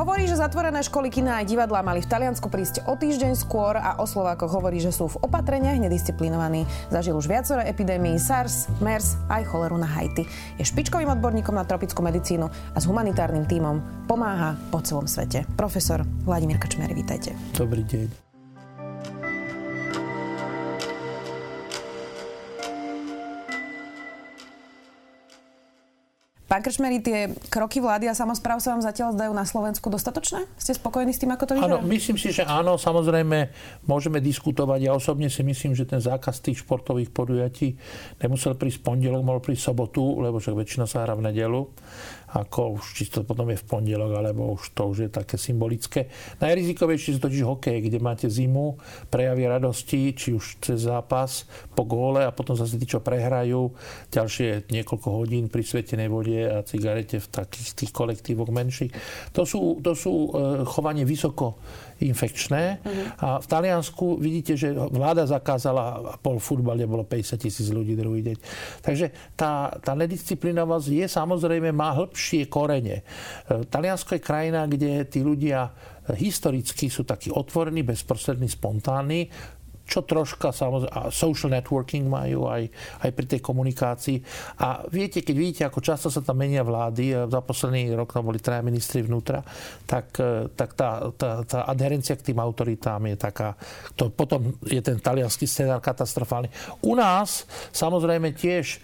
Hovorí, že zatvorené školy, kina aj divadlá mali v Taliansku prísť o týždeň skôr a o Slovákoch hovorí, že sú v opatreniach nedisciplinovaní. Zažil už viacero epidémií SARS, MERS aj choleru na Haiti. Je špičkovým odborníkom na tropickú medicínu a s humanitárnym tímom pomáha po celom svete. Profesor Vladimír Kačmer, vítajte. Dobrý deň. Pán Krčmery, tie kroky vlády a samozpráv sa vám zatiaľ zdajú na Slovensku dostatočné? Ste spokojní s tým, ako to vyzerá? Áno, myslím si, že áno. Samozrejme, môžeme diskutovať. Ja osobne si myslím, že ten zákaz tých športových podujatí nemusel prísť pondelok, mohol prísť sobotu, lebo však väčšina sa hrá v nedelu ako už či to potom je v pondelok, alebo už to už je také symbolické. Najrizikovejšie sú totiž hokej, kde máte zimu, prejavy radosti, či už cez zápas, po góle a potom zase tí, čo prehrajú, ďalšie niekoľko hodín pri svetenej vode a cigarete v takých tých kolektívoch menších. To sú, to sú e, chovanie vysoko infekčné. Uh-huh. A v Taliansku vidíte, že vláda zakázala pol futbal, bolo 50 tisíc ľudí druhý deň. Takže tá, tá nedisciplinovosť je samozrejme, má hĺbšie korene. E, Taliansko je krajina, kde tí ľudia historicky sú takí otvorení, bezprostrední, spontánni čo troška samozrejme, a social networking majú aj, aj pri tej komunikácii. A viete, keď vidíte, ako často sa tam menia vlády, za posledný rok tam boli traja ministri vnútra, tak, e, tak tá, tá, tá adherencia k tým autoritám je taká, to potom je ten talianský scenár katastrofálny. U nás samozrejme tiež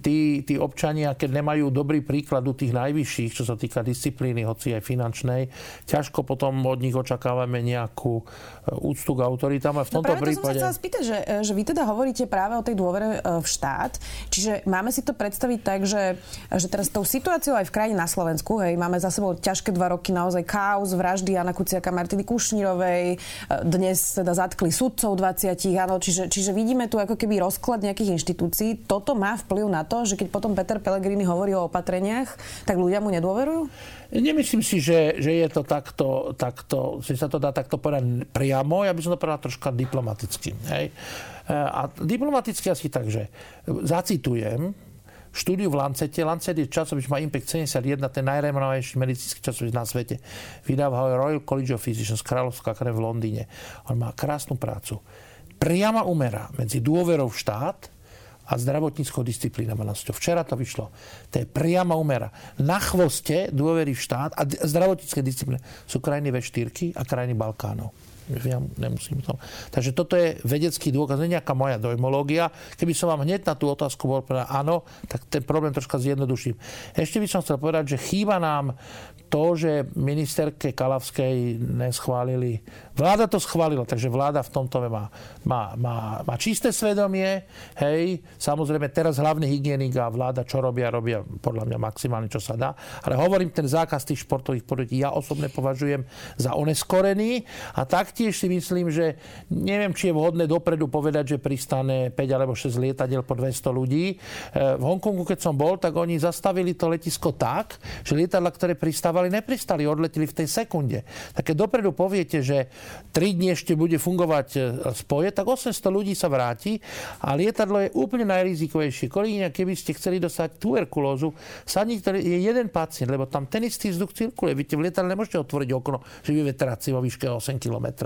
tí, tí občania, keď nemajú dobrý príklad u tých najvyšších, čo sa týka disciplíny, hoci aj finančnej, ťažko potom od nich očakávame nejakú e, úctu k autoritám. A v no tomto prípade som sa chcela spýtať, že, e, že vy teda hovoríte práve o tej dôvere e, v štát. Čiže máme si to predstaviť tak, že, že teraz tou situáciou aj v krajine na Slovensku, hej, máme za sebou ťažké dva roky naozaj chaos, vraždy Jana Kuciaka, Martiny Kušnírovej, e, dnes teda zatkli sudcov 20, áno, čiže, čiže vidíme tu ako keby rozklad nejakých inštitúcií. Toto má vplyv na to, že keď potom Peter Pellegrini hovorí o opatreniach, tak ľudia mu nedôverujú? Nemyslím si, že, že je to takto, takto, že sa to dá takto povedať priamo. Ja by som to povedal troška diplomaticky. Hej. E, a diplomaticky asi tak, že zacitujem štúdiu v Lancete. Lancet je časopis, má Impact 71, ten najrenovejší medicínsky časopis na svete. Vydáva ho Royal College of Physicians, Kráľovská akadémia v Londýne. On má krásnu prácu. Priama umera medzi dôverou v štát a zdravotníckou disciplinovanosťou. Včera to vyšlo. To je priama umera. Na chvoste dôvery v štát a zdravotnícke disciplíny sú krajiny V4 a krajiny Balkánov. Ja nemusím to. Takže toto je vedecký dôkaz, nie nejaká moja dojmológia. Keby som vám hneď na tú otázku bol povedať áno, tak ten problém troška zjednoduším. Ešte by som chcel povedať, že chýba nám to, že ministerke Kalavskej neschválili. Vláda to schválila, takže vláda v tomto má, má, má, má čisté svedomie. Hej, samozrejme teraz hlavný hygienik a vláda čo robia, robia podľa mňa maximálne, čo sa dá. Ale hovorím, ten zákaz tých športových podujatí ja osobne považujem za oneskorený a taktiež si myslím, že neviem, či je vhodné dopredu povedať, že pristane 5 alebo 6 lietadiel po 200 ľudí. E, v Hongkongu, keď som bol, tak oni zastavili to letisko tak, že lietadla, ktoré pristávali pristali, nepristali, odleteli v tej sekunde. Tak keď dopredu poviete, že 3 dní ešte bude fungovať e, spoje, tak 800 ľudí sa vráti a lietadlo je úplne najrizikovejšie. Kolegyňa, keby ste chceli dostať tuberkulózu, sadnite, je jeden pacient, lebo tam ten istý vzduch cirkuluje. Víte, v lietadle nemôžete otvoriť okno, že vyvetráci vo výške 8 km.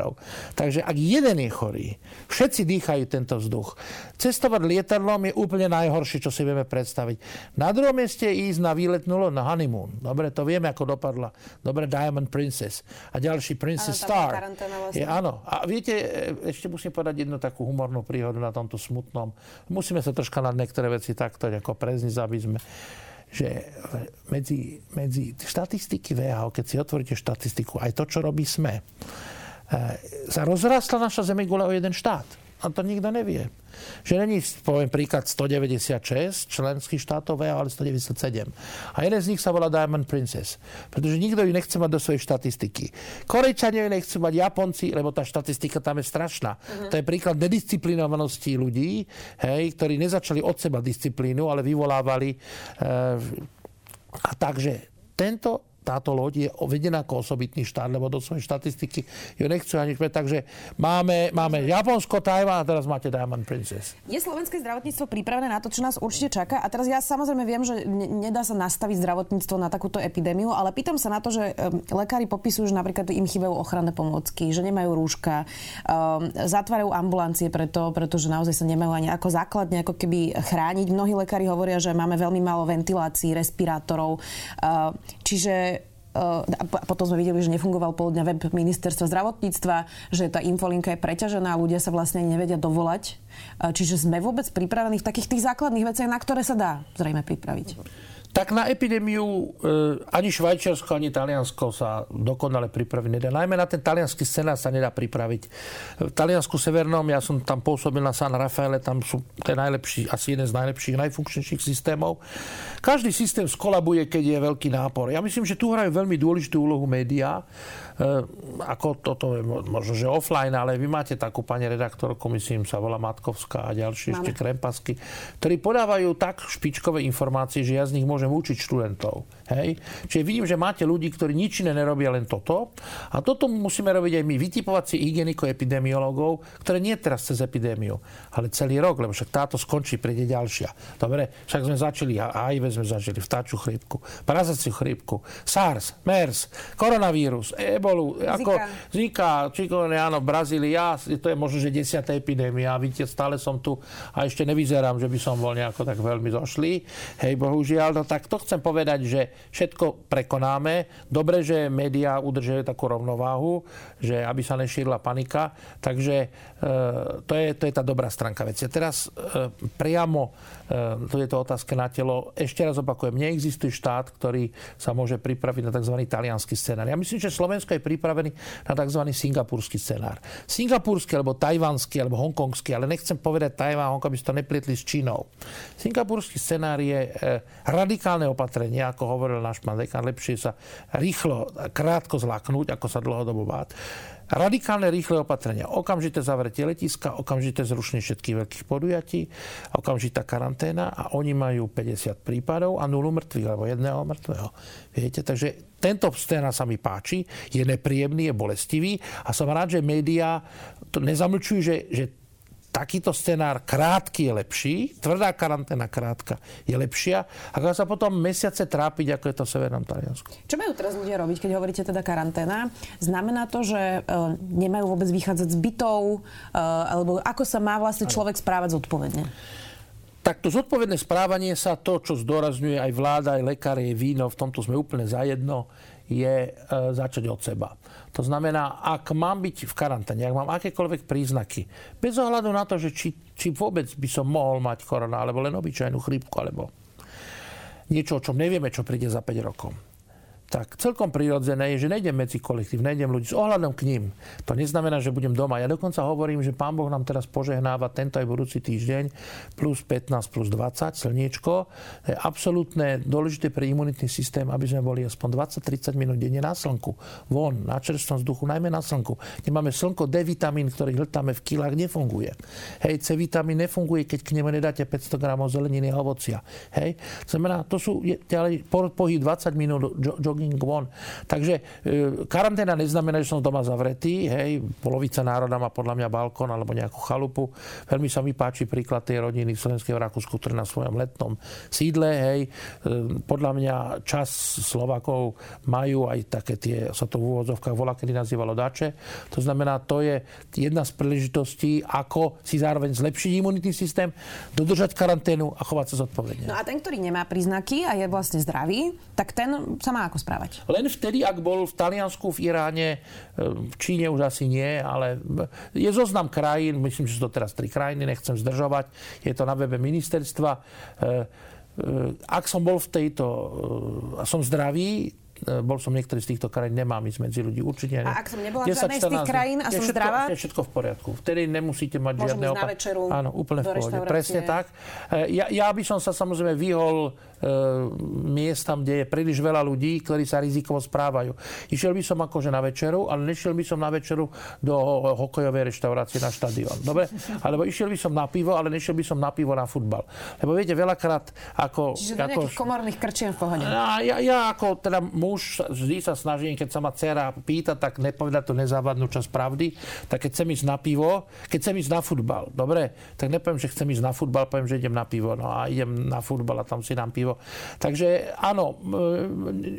Takže ak jeden je chorý, všetci dýchajú tento vzduch. Cestovať lietadlom je úplne najhoršie, čo si vieme predstaviť. Na druhom mieste ísť na výlet nulo na honeymoon. Dobre, to vieme, ako dopadla. Dobre, Diamond Princess. A ďalší Princess ano, Star. Vlastne. Je, áno. A viete, e, ešte musím povedať jednu takú humornú príhodu na tomto smutnom. Musíme sa troška na niektoré veci takto ako prezniť, aby sme že medzi, medzi štatistiky VHO, keď si otvoríte štatistiku, aj to, čo robí SME, sa rozrastla naša zemegula o jeden štát. A to nikto nevie. Že není, poviem príklad, 196 členských štátov ale 197. A jeden z nich sa volá Diamond Princess. Pretože nikto ju nechce mať do svojej štatistiky. Korejčania ju nechcú mať Japonci, lebo tá štatistika tam je strašná. Uh-huh. To je príklad nedisciplinovanosti ľudí, hej, ktorí nezačali od seba disciplínu, ale vyvolávali. E, a takže tento táto loď je vedená ako osobitný štát, lebo do svojej štatistiky ju nechcú ani špať. Takže máme, máme Japonsko, Tajván a teraz máte Diamond Princess. Je slovenské zdravotníctvo pripravené na to, čo nás určite čaká? A teraz ja samozrejme viem, že nedá sa nastaviť zdravotníctvo na takúto epidémiu, ale pýtam sa na to, že lekári popisujú, že napríklad im chýbajú ochranné pomôcky, že nemajú rúška, um, zatvárajú ambulancie preto, pretože naozaj sa nemajú ani ako základne ako keby chrániť. Mnohí lekári hovoria, že máme veľmi málo ventilácií, respirátorov. Uh, čiže a potom sme videli, že nefungoval pol dňa web ministerstva zdravotníctva, že tá infolinka je preťažená a ľudia sa vlastne nevedia dovolať. Čiže sme vôbec pripravení v takých tých základných veciach, na ktoré sa dá zrejme pripraviť tak na epidémiu e, ani Švajčiarsko, ani Taliansko sa dokonale pripraviť nedá. Najmä na ten talianský scenár sa nedá pripraviť. V Taliansku severnom, ja som tam pôsobil na San Rafaele, tam sú ten najlepší, asi jeden z najlepších, najfunkčnejších systémov. Každý systém skolabuje, keď je veľký nápor. Ja myslím, že tu hrajú veľmi dôležitú úlohu médiá ako toto je možno, že offline, ale vy máte takú pani redaktorku, myslím, sa volá Matkovská a ďalšie ešte krempasky, ktorí podávajú tak špičkové informácie, že ja z nich môžem učiť študentov. Hej? Čiže vidím, že máte ľudí, ktorí nič iné nerobia, len toto. A toto musíme robiť aj my, vytipovať si hygieniko-epidemiologov, ktoré nie teraz cez epidémiu, ale celý rok, lebo však táto skončí, príde ďalšia. Dobre, však sme začali, HIV sme začali, vtáču chrípku, parazaciu chrípku, SARS, MERS, koronavírus, ebolu, ako Zika, Čikone, áno, v Brazílii, ja, to je možno, že desiatá epidémia, vidíte, stále som tu a ešte nevyzerám, že by som bol nejako tak veľmi došlý. Hej, bohužiaľ, no tak to chcem povedať, že všetko prekonáme. Dobre, že médiá udržujú takú rovnováhu, že aby sa nešírila panika. Takže e, to, je, to je tá dobrá stránka veci. A teraz e, priamo, e, je to otázka na telo, ešte raz opakujem, neexistuje štát, ktorý sa môže pripraviť na tzv. talianský scenár. Ja myslím, že Slovensko je pripravený na tzv. singapurský scenár. Singapurský, alebo tajvanský, alebo hongkongský, ale nechcem povedať Tajván, Hongkong, aby ste to neplietli s Čínou. Singapurský scenár je e, radikálne opatrenie, ako hovoril náš pán dekan, lepšie sa rýchlo, krátko zlaknúť, ako sa dlhodobo báť. Radikálne rýchle opatrenia. Okamžité zavretie letiska, okamžité zrušenie všetkých veľkých podujatí, okamžitá karanténa a oni majú 50 prípadov a nulu mŕtvych, alebo jedného mŕtvého. Viete, takže tento scéna sa mi páči, je nepríjemný, je bolestivý a som rád, že médiá to nezamlčujú, že, že takýto scenár krátky je lepší, tvrdá karanténa krátka je lepšia, ako sa potom mesiace trápiť, ako je to v Severnom Taliansku. Čo majú teraz ľudia robiť, keď hovoríte teda karanténa? Znamená to, že e, nemajú vôbec vychádzať z bytov, e, alebo ako sa má vlastne človek správať zodpovedne? Tak to zodpovedné správanie sa, to, čo zdôrazňuje aj vláda, aj lekári, aj víno, v tomto sme úplne zajedno, je e, začať od seba. To znamená, ak mám byť v karanténe, ak mám akékoľvek príznaky, bez ohľadu na to, že či, či vôbec by som mohol mať korona, alebo len obyčajnú chrípku, alebo niečo, o čom nevieme, čo príde za 5 rokov tak celkom prirodzené je, že nejdem medzi kolektív, nejdem ľudí s ohľadom k ním. To neznamená, že budem doma. Ja dokonca hovorím, že Pán Boh nám teraz požehnáva tento aj budúci týždeň plus 15, plus 20, slniečko. To je absolútne dôležité pre imunitný systém, aby sme boli aspoň 20-30 minút denne na slnku. Von, na čerstvom vzduchu, najmä na slnku. Keď máme slnko, D vitamín, ktorý hltáme v kilách, nefunguje. Hej, C vitamín nefunguje, keď k nemu nedáte 500 gramov zeleniny a ovocia. Hej, znamená, to sú ďalej pohyb 20 minút jogging von. Takže e, karanténa neznamená, že som doma zavretý. Hej, polovica národa má podľa mňa balkón alebo nejakú chalupu. Veľmi sa mi páči príklad tej rodiny v Slovenskej Rakúsku, ktoré na svojom letnom sídle. Hej, e, podľa mňa čas Slovakov majú aj také tie, sa to v úvodzovkách volá, kedy nazývalo dače. To znamená, to je jedna z príležitostí, ako si zároveň zlepšiť imunitný systém, dodržať karanténu a chovať sa zodpovedne. No a ten, ktorý nemá príznaky a je vlastne zdravý, tak ten sa má ako rozprávať. Len vtedy, ak bol v Taliansku, v Iráne, e, v Číne už asi nie, ale je zoznam krajín, myslím, že sú to teraz tri krajiny, nechcem zdržovať, je to na webe ministerstva. E, e, ak som bol v tejto, a som zdravý, E, bol som niektorý z týchto krajín, nemám ísť medzi ľudí. Určite nie. A ak som nebola v žiadnej z tých krajín a som všetko, zdravá? Je všetko v poriadku. Vtedy nemusíte mať Môžem žiadne opa- Áno, úplne v pohode. Presne tak. E, ja, ja by som sa samozrejme vyhol e, miestam, kde je príliš veľa ľudí, ktorí sa rizikovo správajú. Išiel by som akože na večeru, ale nešiel by som na večeru do hokejovej reštaurácie na štadión. Dobre? Alebo išiel by som na pivo, ale nešiel by som na pivo na futbal. Lebo viete, veľakrát ako... Čiže do ako, nejakých komorných krčiem v pohode. Ja, ja, ja ako teda muž vždy sa snaží, keď sa ma dcera pýta, tak nepovedať tú nezávadnú časť pravdy. Tak keď chcem ísť na pivo, keď chcem ísť na futbal, dobre, tak nepoviem, že chcem ísť na futbal, poviem, že idem na pivo. No a idem na futbal a tam si dám pivo. Takže áno,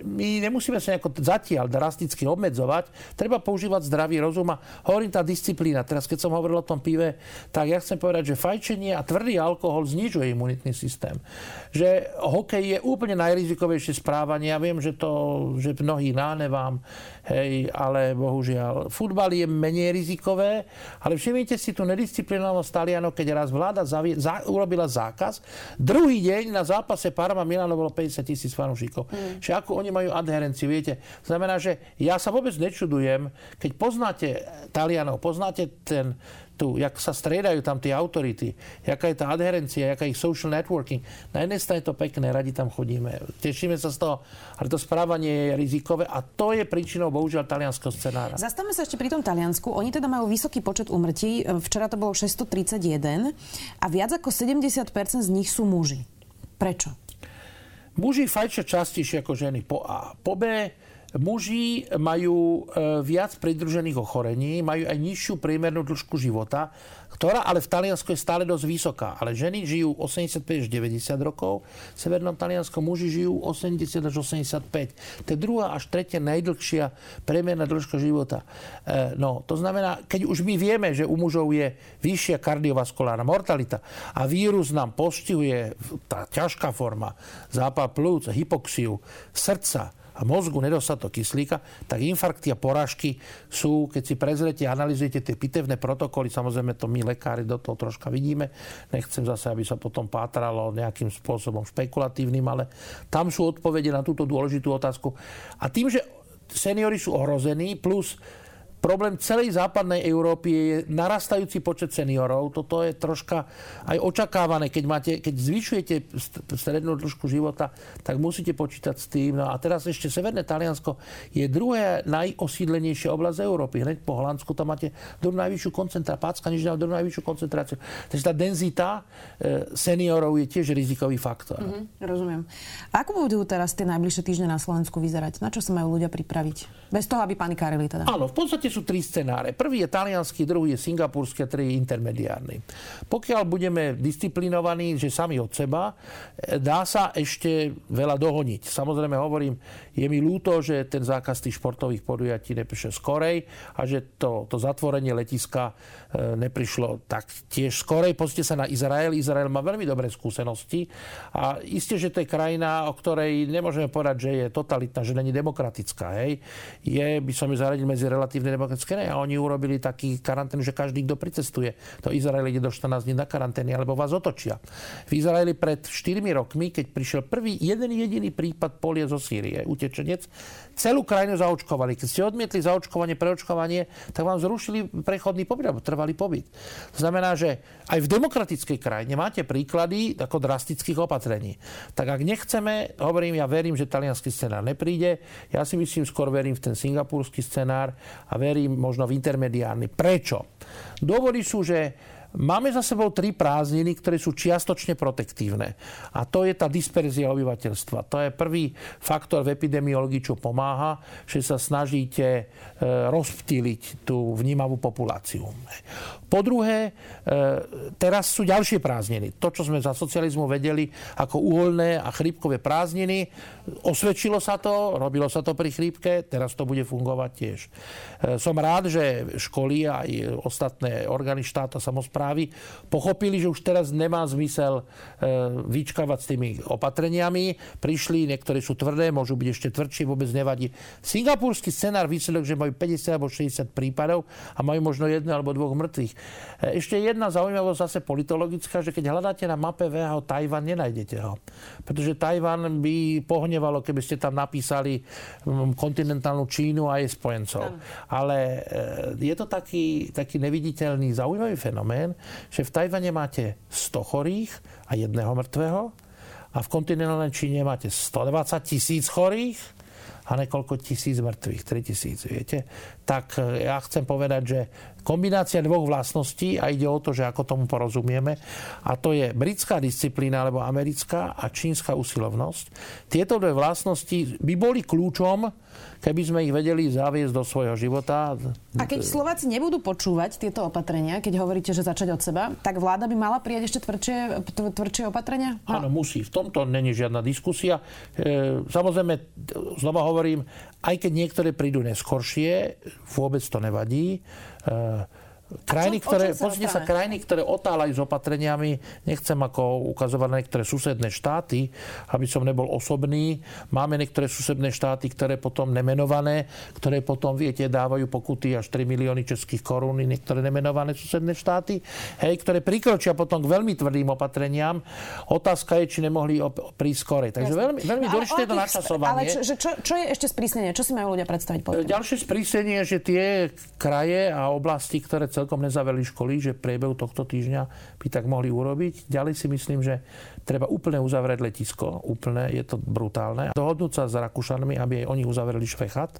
my nemusíme sa nejako zatiaľ drasticky obmedzovať. Treba používať zdravý rozum a hovorím tá disciplína. Teraz keď som hovoril o tom pive, tak ja chcem povedať, že fajčenie a tvrdý alkohol znižuje imunitný systém. Že hokej je úplne najrizikovejšie správanie. Ja viem, že to, že mnohí nánevám, hej, ale bohužiaľ. Futbal je menej rizikové, ale všimnite si tú nedisciplinovanosť Talianov, keď raz vláda zavie, za, urobila zákaz. Druhý deň na zápase Parma Milano bolo 50 tisíc fanúšikov. Mm. Že ako oni majú adherenciu, viete. Znamená, že ja sa vôbec nečudujem, keď poznáte Talianov, poznáte ten, tu, jak sa striedajú tam tie autority, jaká je tá adherencia, jaká je ich social networking. Na jednej strane to pekné, radi tam chodíme, tešíme sa z toho, ale to správanie je rizikové a to je príčinou bohužiaľ talianského scenára. Zastavme sa ešte pri tom Taliansku. Oni teda majú vysoký počet umrtí. Včera to bolo 631 a viac ako 70% z nich sú muži. Prečo? Muži fajčia častejšie ako ženy po A. Po B Muži majú e, viac pridružených ochorení, majú aj nižšiu priemernú dĺžku života, ktorá ale v Taliansku je stále dosť vysoká. Ale ženy žijú 85 až 90 rokov, v Severnom Taliansku muži žijú 80 až 85. To je druhá až tretia najdlhšia priemerná dĺžka života. E, no, to znamená, keď už my vieme, že u mužov je vyššia kardiovaskulárna mortalita a vírus nám postihuje tá ťažká forma, zápal plúc, hypoxiu, srdca, a mozgu nedostatok kyslíka, tak infarkty a porážky sú, keď si prezrete, analizujete tie pitevné protokoly, samozrejme to my lekári do toho troška vidíme, nechcem zase, aby sa potom pátralo nejakým spôsobom špekulatívnym, ale tam sú odpovede na túto dôležitú otázku. A tým, že seniory sú ohrození, plus Problém celej západnej Európy je narastajúci počet seniorov. Toto je troška aj očakávané. Keď, máte, keď zvyšujete strednú dĺžku života, tak musíte počítať s tým. No a teraz ešte Severné Taliansko je druhé najosídlenejšia oblasť Európy. Hneď po Holandsku tam máte druhú najvyššiu koncentráciu. Pácka niž druhú najvyššiu koncentráciu. Takže tá denzita e, seniorov je tiež rizikový faktor. Mm-hmm, rozumiem. A ako budú teraz tie najbližšie týždne na Slovensku vyzerať? Na čo sa majú ľudia pripraviť? Bez toho, aby panikárili teda. Áno, v podstate sú tri scenáre. Prvý je talianský, druhý je singapurský a tretí je intermediárny. Pokiaľ budeme disciplinovaní, že sami od seba, e, dá sa ešte veľa dohoniť. Samozrejme hovorím, je mi ľúto, že ten zákaz tých športových podujatí neprišiel skorej a že to, to zatvorenie letiska e, neprišlo tak tiež skorej. Pozrite sa na Izrael. Izrael má veľmi dobré skúsenosti a isté, že to je krajina, o ktorej nemôžeme povedať, že je totalitná, že není demokratická. Hej. Je, by som ju zaradil medzi relatívne demokratické a oni urobili taký karantén, že každý, kto pricestuje do Izraela, ide do 14 dní na karantény, alebo vás otočia. V Izraeli pred 4 rokmi, keď prišiel prvý jeden jediný prípad polie zo Sýrie, utečenec, celú krajinu zaočkovali. Keď ste odmietli zaočkovanie, preočkovanie, tak vám zrušili prechodný pobyt, alebo trvalý pobyt. To znamená, že aj v demokratickej krajine máte príklady ako drastických opatrení. Tak ak nechceme, hovorím, ja verím, že talianský scenár nepríde. Ja si myslím, skôr verím v ten singapurský scenár a verím možno v intermediárny. Prečo? Dôvody sú, že Máme za sebou tri prázdniny, ktoré sú čiastočne protektívne. A to je tá disperzia obyvateľstva. To je prvý faktor v epidemiológii, čo pomáha, že sa snažíte e, rozptýliť tú vnímavú populáciu. Po druhé, e, teraz sú ďalšie prázdniny. To, čo sme za socializmu vedeli ako uvoľné a chrípkové prázdniny, osvedčilo sa to, robilo sa to pri chrípke, teraz to bude fungovať tiež. E, som rád, že školy a aj ostatné orgány štáta samozprávy správy, pochopili, že už teraz nemá zmysel e, vyčkávať s tými opatreniami. Prišli, niektoré sú tvrdé, môžu byť ešte tvrdšie, vôbec nevadí. Singapurský scenár výsledok, že majú 50 alebo 60 prípadov a majú možno jedno alebo dvoch mŕtvych. E, ešte jedna zaujímavosť zase politologická, že keď hľadáte na mape VHO Tajvan, nenájdete ho. Pretože Tajvan by pohnevalo, keby ste tam napísali kontinentálnu Čínu a jej spojencov. Ale e, je to taký, taký neviditeľný, zaujímavý fenomén, ten, že v Tajvane máte 100 chorých a jedného mŕtvého a v kontinentálnej Číne máte 120 tisíc chorých a nekoľko tisíc mŕtvych, 3 tisíc, viete. Tak e, ja chcem povedať, že kombinácia dvoch vlastností a ide o to, že ako tomu porozumieme a to je britská disciplína alebo americká a čínska usilovnosť. Tieto dve vlastnosti by boli kľúčom keby sme ich vedeli zaviesť do svojho života. A keď Slováci nebudú počúvať tieto opatrenia, keď hovoríte, že začať od seba, tak vláda by mala prijať ešte tvrdšie, tvrdšie opatrenia? No. Áno, musí. V tomto není žiadna diskusia. E, samozrejme, znova hovorím, aj keď niektoré prídu neskoršie, vôbec to nevadí. E, Krajiny, čo, ktoré, pozrite sa, krajiny, ktoré otáľajú s opatreniami, nechcem ako ukazovať na niektoré susedné štáty, aby som nebol osobný. Máme niektoré susedné štáty, ktoré potom nemenované, ktoré potom, viete, dávajú pokuty až 3 milióny českých korún, niektoré nemenované susedné štáty, hej, ktoré prikročia potom k veľmi tvrdým opatreniam. Otázka je, či nemohli op- prísť skorej. Takže Jasne. veľmi, veľmi no, dôležité je to načasovanie. Ale čo, čo, čo je ešte sprísnenie? Čo si majú ľudia predstaviť? Potom? Ďalšie sprísnenie, že tie kraje a oblasti, ktoré celkom nezavreli školy, že priebehu tohto týždňa by tak mohli urobiť. Ďalej si myslím, že treba úplne uzavrieť letisko. Úplne, je to brutálne. Dohodnúť sa s Rakúšanmi, aby aj oni uzavreli Švechat.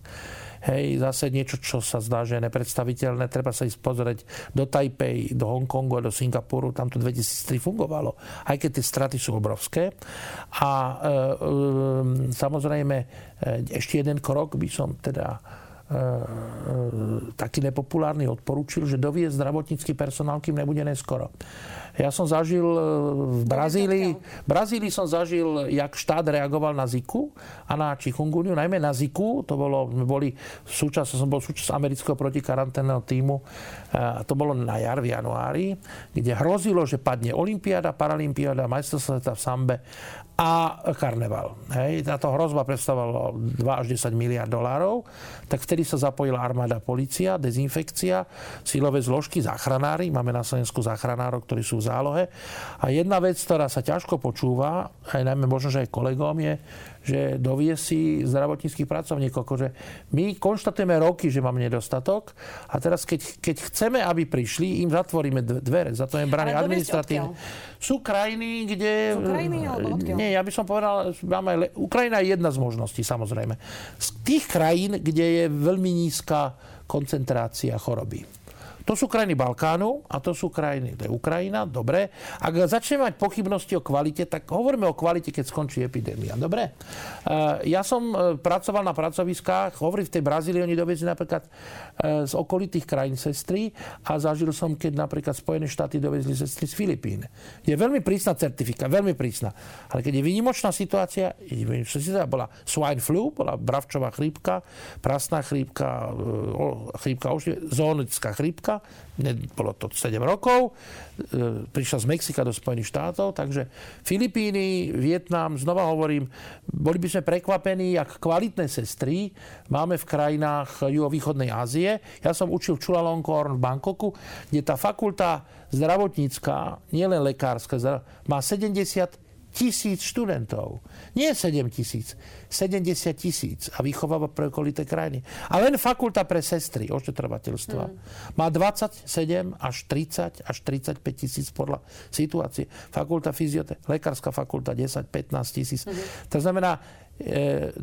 Hej, zase niečo, čo sa zdá, že je nepredstaviteľné. Treba sa ísť pozrieť do Taipei, do Hongkongu a do Singapuru. Tam to 2003 fungovalo. Aj keď tie straty sú obrovské. A e, e, samozrejme, e, ešte jeden krok by som teda taký nepopulárny odporúčil, že dovie zdravotnícky personál, kým nebude neskoro. Ja som zažil e, v Brazílii, v Brazílii som zažil, jak štát reagoval na Ziku a na chikungunya, najmä na Ziku, to bolo, boli súčasť, som bol súčasť amerického protikaranténneho týmu, a to bolo na jar v januári, kde hrozilo, že padne Olympiáda, Paralympiáda, majstrovstvá sveta v Sambe a karneval. Hej, táto hrozba predstavovala 2 až 10 miliard dolárov, tak vtedy sa zapojila armáda, policia, dezinfekcia, silové zložky, záchranári, máme na Slovensku záchranárov, ktorí sú v zálohe. A jedna vec, ktorá sa ťažko počúva, aj najmä možno, že aj kolegom, je, že dovie si zdravotníckých pracovníkov. Akože my konštatujeme roky, že máme nedostatok a teraz keď, keď chceme, aby prišli, im zatvoríme dvere, za to im bráne administratívne. Sú krajiny, kde... Sú krajiny, alebo Nie, ja by som povedal, máme, Ukrajina je jedna z možností, samozrejme. Z tých krajín, kde je veľmi nízka koncentrácia choroby. To sú krajiny Balkánu a to sú krajiny, to je Ukrajina, dobre. Ak začneme mať pochybnosti o kvalite, tak hovoríme o kvalite, keď skončí epidémia, dobre? E, ja som e, pracoval na pracoviskách, hovorím v tej Brazílii, oni dovezli napríklad e, z okolitých krajín sestry a zažil som, keď napríklad Spojené štáty dovezli sestry z Filipín. Je veľmi prísna certifika, veľmi prísna. Ale keď je výnimočná situácia, bola swine flu, bola bravčová chrípka, prasná chrípka, chrípka, zoonická chrípka, bolo to 7 rokov, e, prišla z Mexika do Spojených štátov, takže Filipíny, Vietnam, znova hovorím, boli by sme prekvapení, jak kvalitné sestry máme v krajinách juhovýchodnej Ázie. Ja som učil v Chulalongkorn v Bangkoku, kde tá fakulta zdravotnícka, nielen lekárska, má 70 tisíc študentov. Nie 7 tisíc, 70 tisíc a vychováva pre okolité krajiny. A len fakulta pre sestry ošetrovateľstva mm. má 27 až 30 až 35 tisíc podľa situácie. Fakulta fyziote, lekárska fakulta 10-15 tisíc. Mm. To znamená, e, e,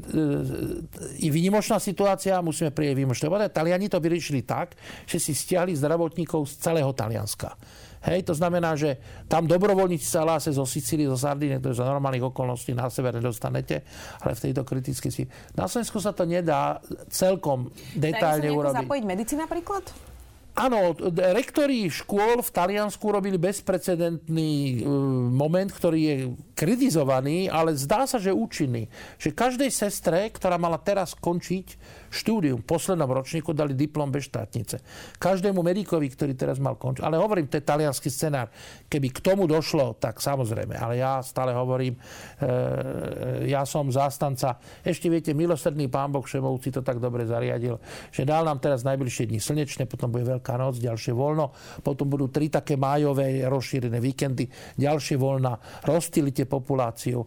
i výnimočná situácia, musíme prieť výnimočné. Taliani to vyriešili tak, že si stiahli zdravotníkov z celého Talianska Hej, to znamená, že tam dobrovoľníci sa hlásia zo Sicílie, zo Sardínie, to je za normálnych okolností na sever nedostanete, ale v tejto kritickej. Na Slovensku sa to nedá celkom detálne urobiť. zapojiť medici napríklad? Áno, rektori škôl v Taliansku robili bezprecedentný e, moment, ktorý je kritizovaný, ale zdá sa, že účinný. Že každej sestre, ktorá mala teraz končiť štúdium v poslednom ročníku dali diplom bez štátnice. Každému medikovi, ktorý teraz mal končiť. Ale hovorím, to je talianský scenár. Keby k tomu došlo, tak samozrejme. Ale ja stále hovorím, e, ja som zástanca. Ešte viete, milosrdný pán Boh Šemovci to tak dobre zariadil, že dal nám teraz najbližšie dni slnečné, potom bude Veľká noc, ďalšie voľno, potom budú tri také májové rozšírené víkendy, ďalšie voľna, rozstýlite populáciu. E,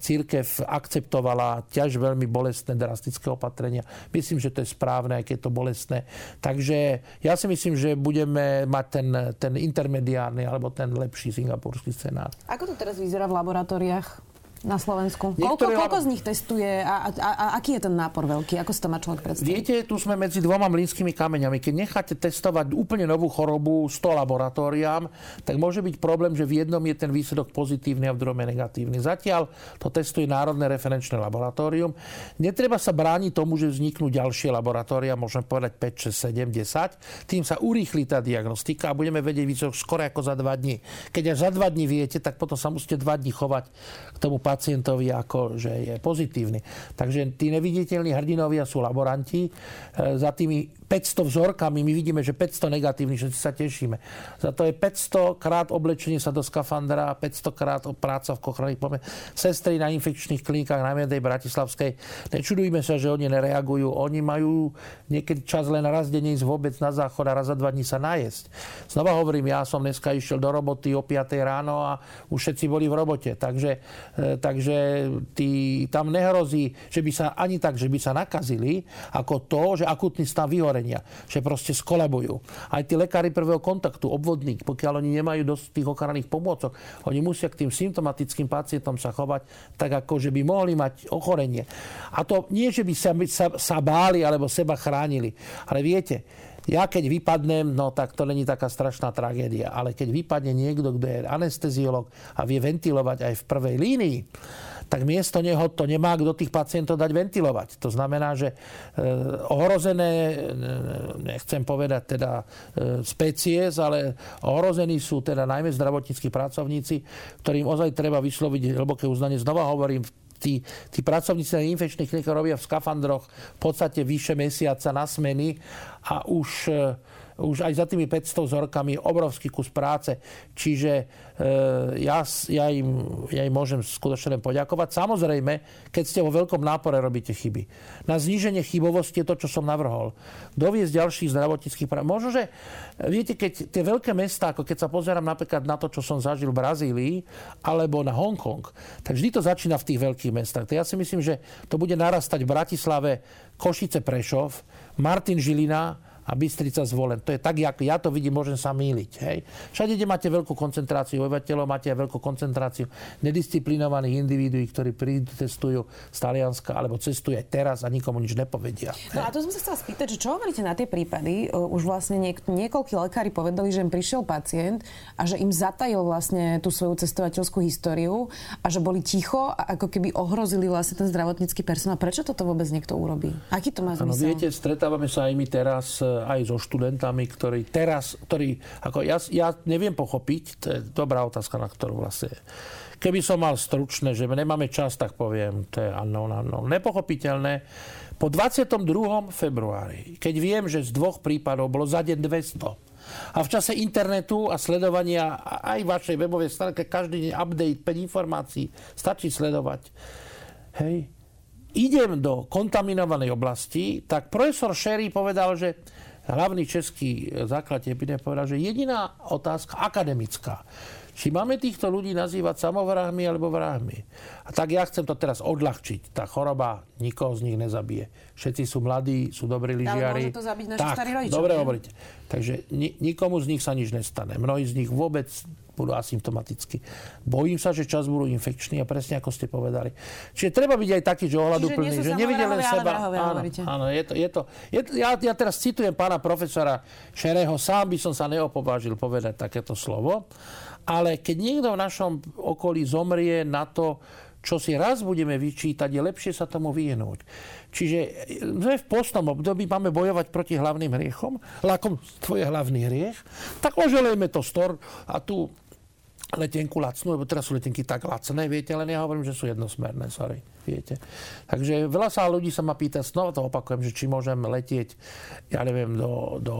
církev akceptovala ťaž veľmi bolestné drastické opatrenia. Myslím, že to je správne, aj keď to bolestné. Takže ja si myslím, že budeme mať ten, ten intermediárny alebo ten lepší singapurský scenár. Ako to teraz vyzerá v laboratóriách? Na Slovensku? Koľko, koľko z nich testuje a, a, a, aký je ten nápor veľký? Ako si to má človek predstaviť? Viete, tu sme medzi dvoma mlínskymi kameňami. Keď necháte testovať úplne novú chorobu 100 laboratóriám, tak môže byť problém, že v jednom je ten výsledok pozitívny a v druhom je negatívny. Zatiaľ to testuje Národné referenčné laboratórium. Netreba sa brániť tomu, že vzniknú ďalšie laboratória, môžeme povedať 5, 6, 7, 10. Tým sa urýchli tá diagnostika a budeme vedieť výsledok skoro ako za dva dní. Keď až za dva dní viete, tak potom sa musíte dva dní chovať k tomu pacientovi ako, že je pozitívny. Takže tí neviditeľní hrdinovia sú laboranti. E, za tými 500 vzorkami my vidíme, že 500 negatívnych, všetci sa tešíme. Za to je 500 krát oblečenie sa do skafandra, 500 krát práca v kochranných pome. Sestry na infekčných klinikách na Medej Bratislavskej. Nečudujme sa, že oni nereagujú. Oni majú niekedy čas len raz denne ísť vôbec na záchod a raz za dva dní sa najesť. Znova hovorím, ja som dneska išiel do roboty o 5 ráno a už všetci boli v robote. Takže, e, takže tý, tam nehrozí, že by sa ani tak, že by sa nakazili, ako to, že akutný stav vyhorenia, že proste skolabujú. Aj tí lekári prvého kontaktu, obvodník, pokiaľ oni nemajú dosť tých ochranných pomôcok, oni musia k tým symptomatickým pacientom sa chovať tak, ako že by mohli mať ochorenie. A to nie, že by sa, sa, sa báli alebo seba chránili, ale viete, ja keď vypadnem, no tak to není taká strašná tragédia, ale keď vypadne niekto, kto je anesteziolog a vie ventilovať aj v prvej línii, tak miesto neho to nemá kto tých pacientov dať ventilovať. To znamená, že e, ohrozené, e, nechcem povedať teda e, species, ale ohrození sú teda najmä zdravotníckí pracovníci, ktorým ozaj treba vysloviť hlboké uznanie. Znova hovorím, tí, tí pracovníci na infekčných klinikách robia v skafandroch v podstate vyše mesiaca na smeny a už už aj za tými 500 vzorkami obrovský kus práce. Čiže e, ja, ja, im, ja im môžem skutočne len poďakovať. Samozrejme, keď ste vo veľkom nápore, robíte chyby. Na zníženie chybovosti je to, čo som navrhol. Doviesť ďalších zdravotníckých práv. Možno, že viete, keď tie veľké mesta, ako keď sa pozerám napríklad na to, čo som zažil v Brazílii, alebo na Hongkong, tak vždy to začína v tých veľkých mestách. Ja si myslím, že to bude narastať v Bratislave, Košice, Prešov, Martin Žilina, a Bystrica zvolen. To je tak, ako ja to vidím, môžem sa míliť. Hej. Všade, kde máte veľkú koncentráciu obyvateľov, máte aj veľkú koncentráciu nedisciplinovaných individuí, ktorí prítestujú z Talianska alebo cestujú aj teraz a nikomu nič nepovedia. No a to som sa chcela spýtať, že čo hovoríte na tie prípady? Už vlastne niek- niekoľkí lekári povedali, že im prišiel pacient a že im zatajil vlastne tú svoju cestovateľskú históriu a že boli ticho a ako keby ohrozili vlastne ten zdravotnícky personál. Prečo toto vôbec niekto urobí? Aký to má zmysel? Ano, viete, stretávame sa aj my teraz aj so študentami, ktorí teraz, ktorí, ako ja, ja neviem pochopiť, to je dobrá otázka, na ktorú vlastne Keby som mal stručné, že nemáme čas, tak poviem, to je áno, áno, nepochopiteľné. Po 22. februári, keď viem, že z dvoch prípadov bolo za deň 200, a v čase internetu a sledovania aj vašej webovej stránke každý deň update 5 informácií, stačí sledovať. Hej, idem do kontaminovanej oblasti, tak profesor Sherry povedal, že hlavný český základ epidémie povedal, že jediná otázka akademická, či máme týchto ľudí nazývať samovrahmi alebo vrahmi. A tak ja chcem to teraz odľahčiť. Tá choroba nikoho z nich nezabije. Všetci sú mladí, sú dobrí lyžiari. Ale to zabiť naši tak, starí rodičia. Dobre hovoríte. Takže ni- nikomu z nich sa nič nestane. Mnohí z nich vôbec budú asymptomaticky. Bojím sa, že čas budú infekční a presne ako ste povedali. Čiže treba byť aj taký, že ohľaduplný, že nevidie len seba. Áno, áno, je to, je to, je to, ja, ja teraz citujem pána profesora Šereho, sám by som sa neopovážil povedať takéto slovo, ale keď niekto v našom okolí zomrie na to, čo si raz budeme vyčítať, je lepšie sa tomu vyhnúť. Čiže sme v postnom období, máme bojovať proti hlavným hriechom, lakom tvoje hlavný hriech, tak oželejme to stor a tu letenku lacnú, lebo teraz sú letenky tak lacné, viete, len ja hovorím, že sú jednosmerné, sorry, viete. Takže veľa sa ľudí sa ma pýta, znova to opakujem, že či môžem letieť, ja neviem, do, do,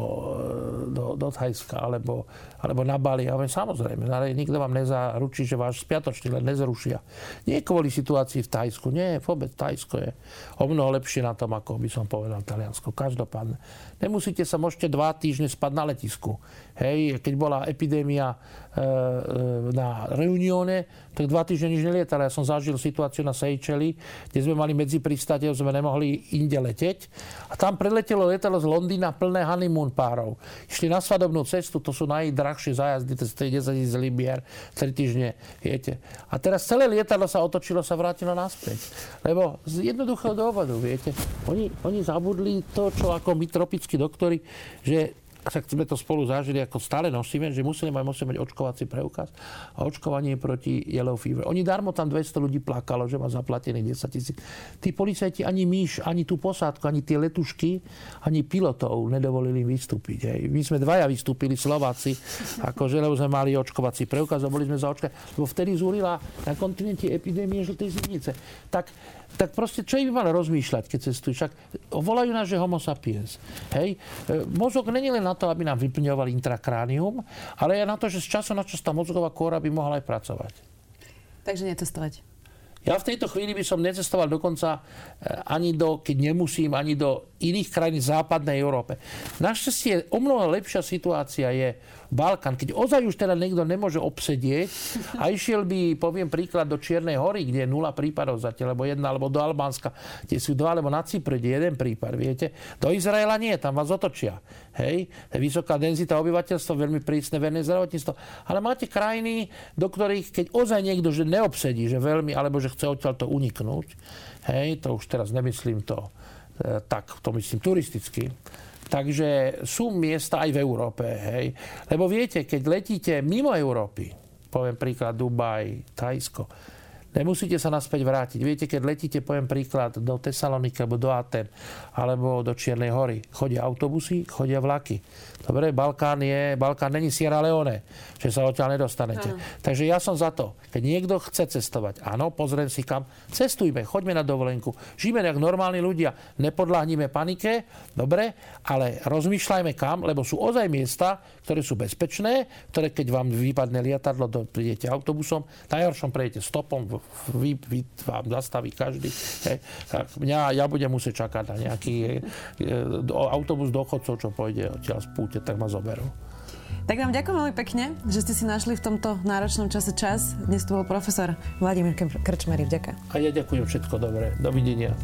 do, do Thajska, alebo, alebo na Bali. Ja hovorím, samozrejme, ale nikto vám nezaručí, že váš spiatočný let nezrušia. Nie kvôli situácii v Thajsku, nie, vôbec Thajsko je o mnoho lepšie na tom, ako by som povedal Taliansko. Každopádne. Nemusíte sa, môžete dva týždne spať na letisku. Hej, keď bola epidémia e, e, na Reunione, tak dva týždne nič nelietali. Ja som zažil situáciu na Seychelles, kde sme mali medzi pristátie, sme nemohli inde leteť. A tam preletelo letelo z Londýna plné honeymoon párov. Išli na svadobnú cestu, to sú najdrahšie zájazdy, to je 10 z Libier, 3 týždne, viete. A teraz celé lietadlo sa otočilo, sa vrátilo naspäť. Lebo z jednoduchého dôvodu, viete, oni, oni zabudli to, čo ako my tropickí doktori, že však sme to spolu zažili, ako stále nosíme, že museli mať, musíme mať očkovací preukaz a očkovanie proti yellow fever. Oni darmo tam 200 ľudí plakalo, že má zaplatených 10 tisíc. Tí policajti ani myš, ani tú posádku, ani tie letušky, ani pilotov nedovolili vystúpiť. Hej. My sme dvaja vystúpili, Slováci, akože, lebo sme mali očkovací preukaz a boli sme za očka. Lebo vtedy zúrila na kontinente epidémie žltej zimnice. Tak tak proste čo by mal rozmýšľať, keď cestujú? Však volajú nás, že homo sapiens. Hej? E, mozog není len na to, aby nám vyplňoval intrakránium, ale aj na to, že z času na čas tá mozgová kóra by mohla aj pracovať. Takže necestovať. Ja v tejto chvíli by som necestoval dokonca e, ani do, keď nemusím, ani do iných krajín v západnej Európe. Našťastie o mnoho lepšia situácia je Balkán. Keď ozaj už teda niekto nemôže obsedieť a išiel by, poviem príklad, do Čiernej hory, kde je nula prípadov zatiaľ, alebo jedna, alebo do Albánska, kde sú dva, alebo na Cypre, kde je jeden prípad, viete. Do Izraela nie, tam vás otočia. Hej, vysoká denzita obyvateľstva, veľmi prísne verné zdravotníctvo. Ale máte krajiny, do ktorých, keď ozaj niekto že neobsedí, že veľmi, alebo že chce odtiaľ to uniknúť, hej, to už teraz nemyslím to e, tak, to myslím turisticky, Takže sú miesta aj v Európe. Hej. Lebo viete, keď letíte mimo Európy, poviem príklad Dubaj, Thajsko, nemusíte sa naspäť vrátiť. Viete, keď letíte, poviem príklad, do Tesaloniky alebo do Aten alebo do Čiernej hory, chodia autobusy, chodia vlaky. Dobre, Balkán je, Balkán není Sierra Leone, že sa odtiaľ nedostanete. Ano. Takže ja som za to, keď niekto chce cestovať, áno, pozriem si kam, cestujme, choďme na dovolenku, žijeme ako normálni ľudia, nepodláhnime panike, dobre, ale rozmýšľajme kam, lebo sú ozaj miesta, ktoré sú bezpečné, ktoré keď vám vypadne lietadlo, prídete autobusom, najhoršom prejdete stopom, vy, vy, vám zastaví každý. Hej. Tak mňa, ja budem musieť čakať na nejaký e, e, autobus do chodcov, čo pôjde odtiaľ z púte, tak ma zoberú. Tak vám ďakujem veľmi pekne, že ste si našli v tomto náročnom čase čas. Dnes tu bol profesor Vladimír Krčmery. Vďaka. A ja ďakujem všetko dobré. Dovidenia.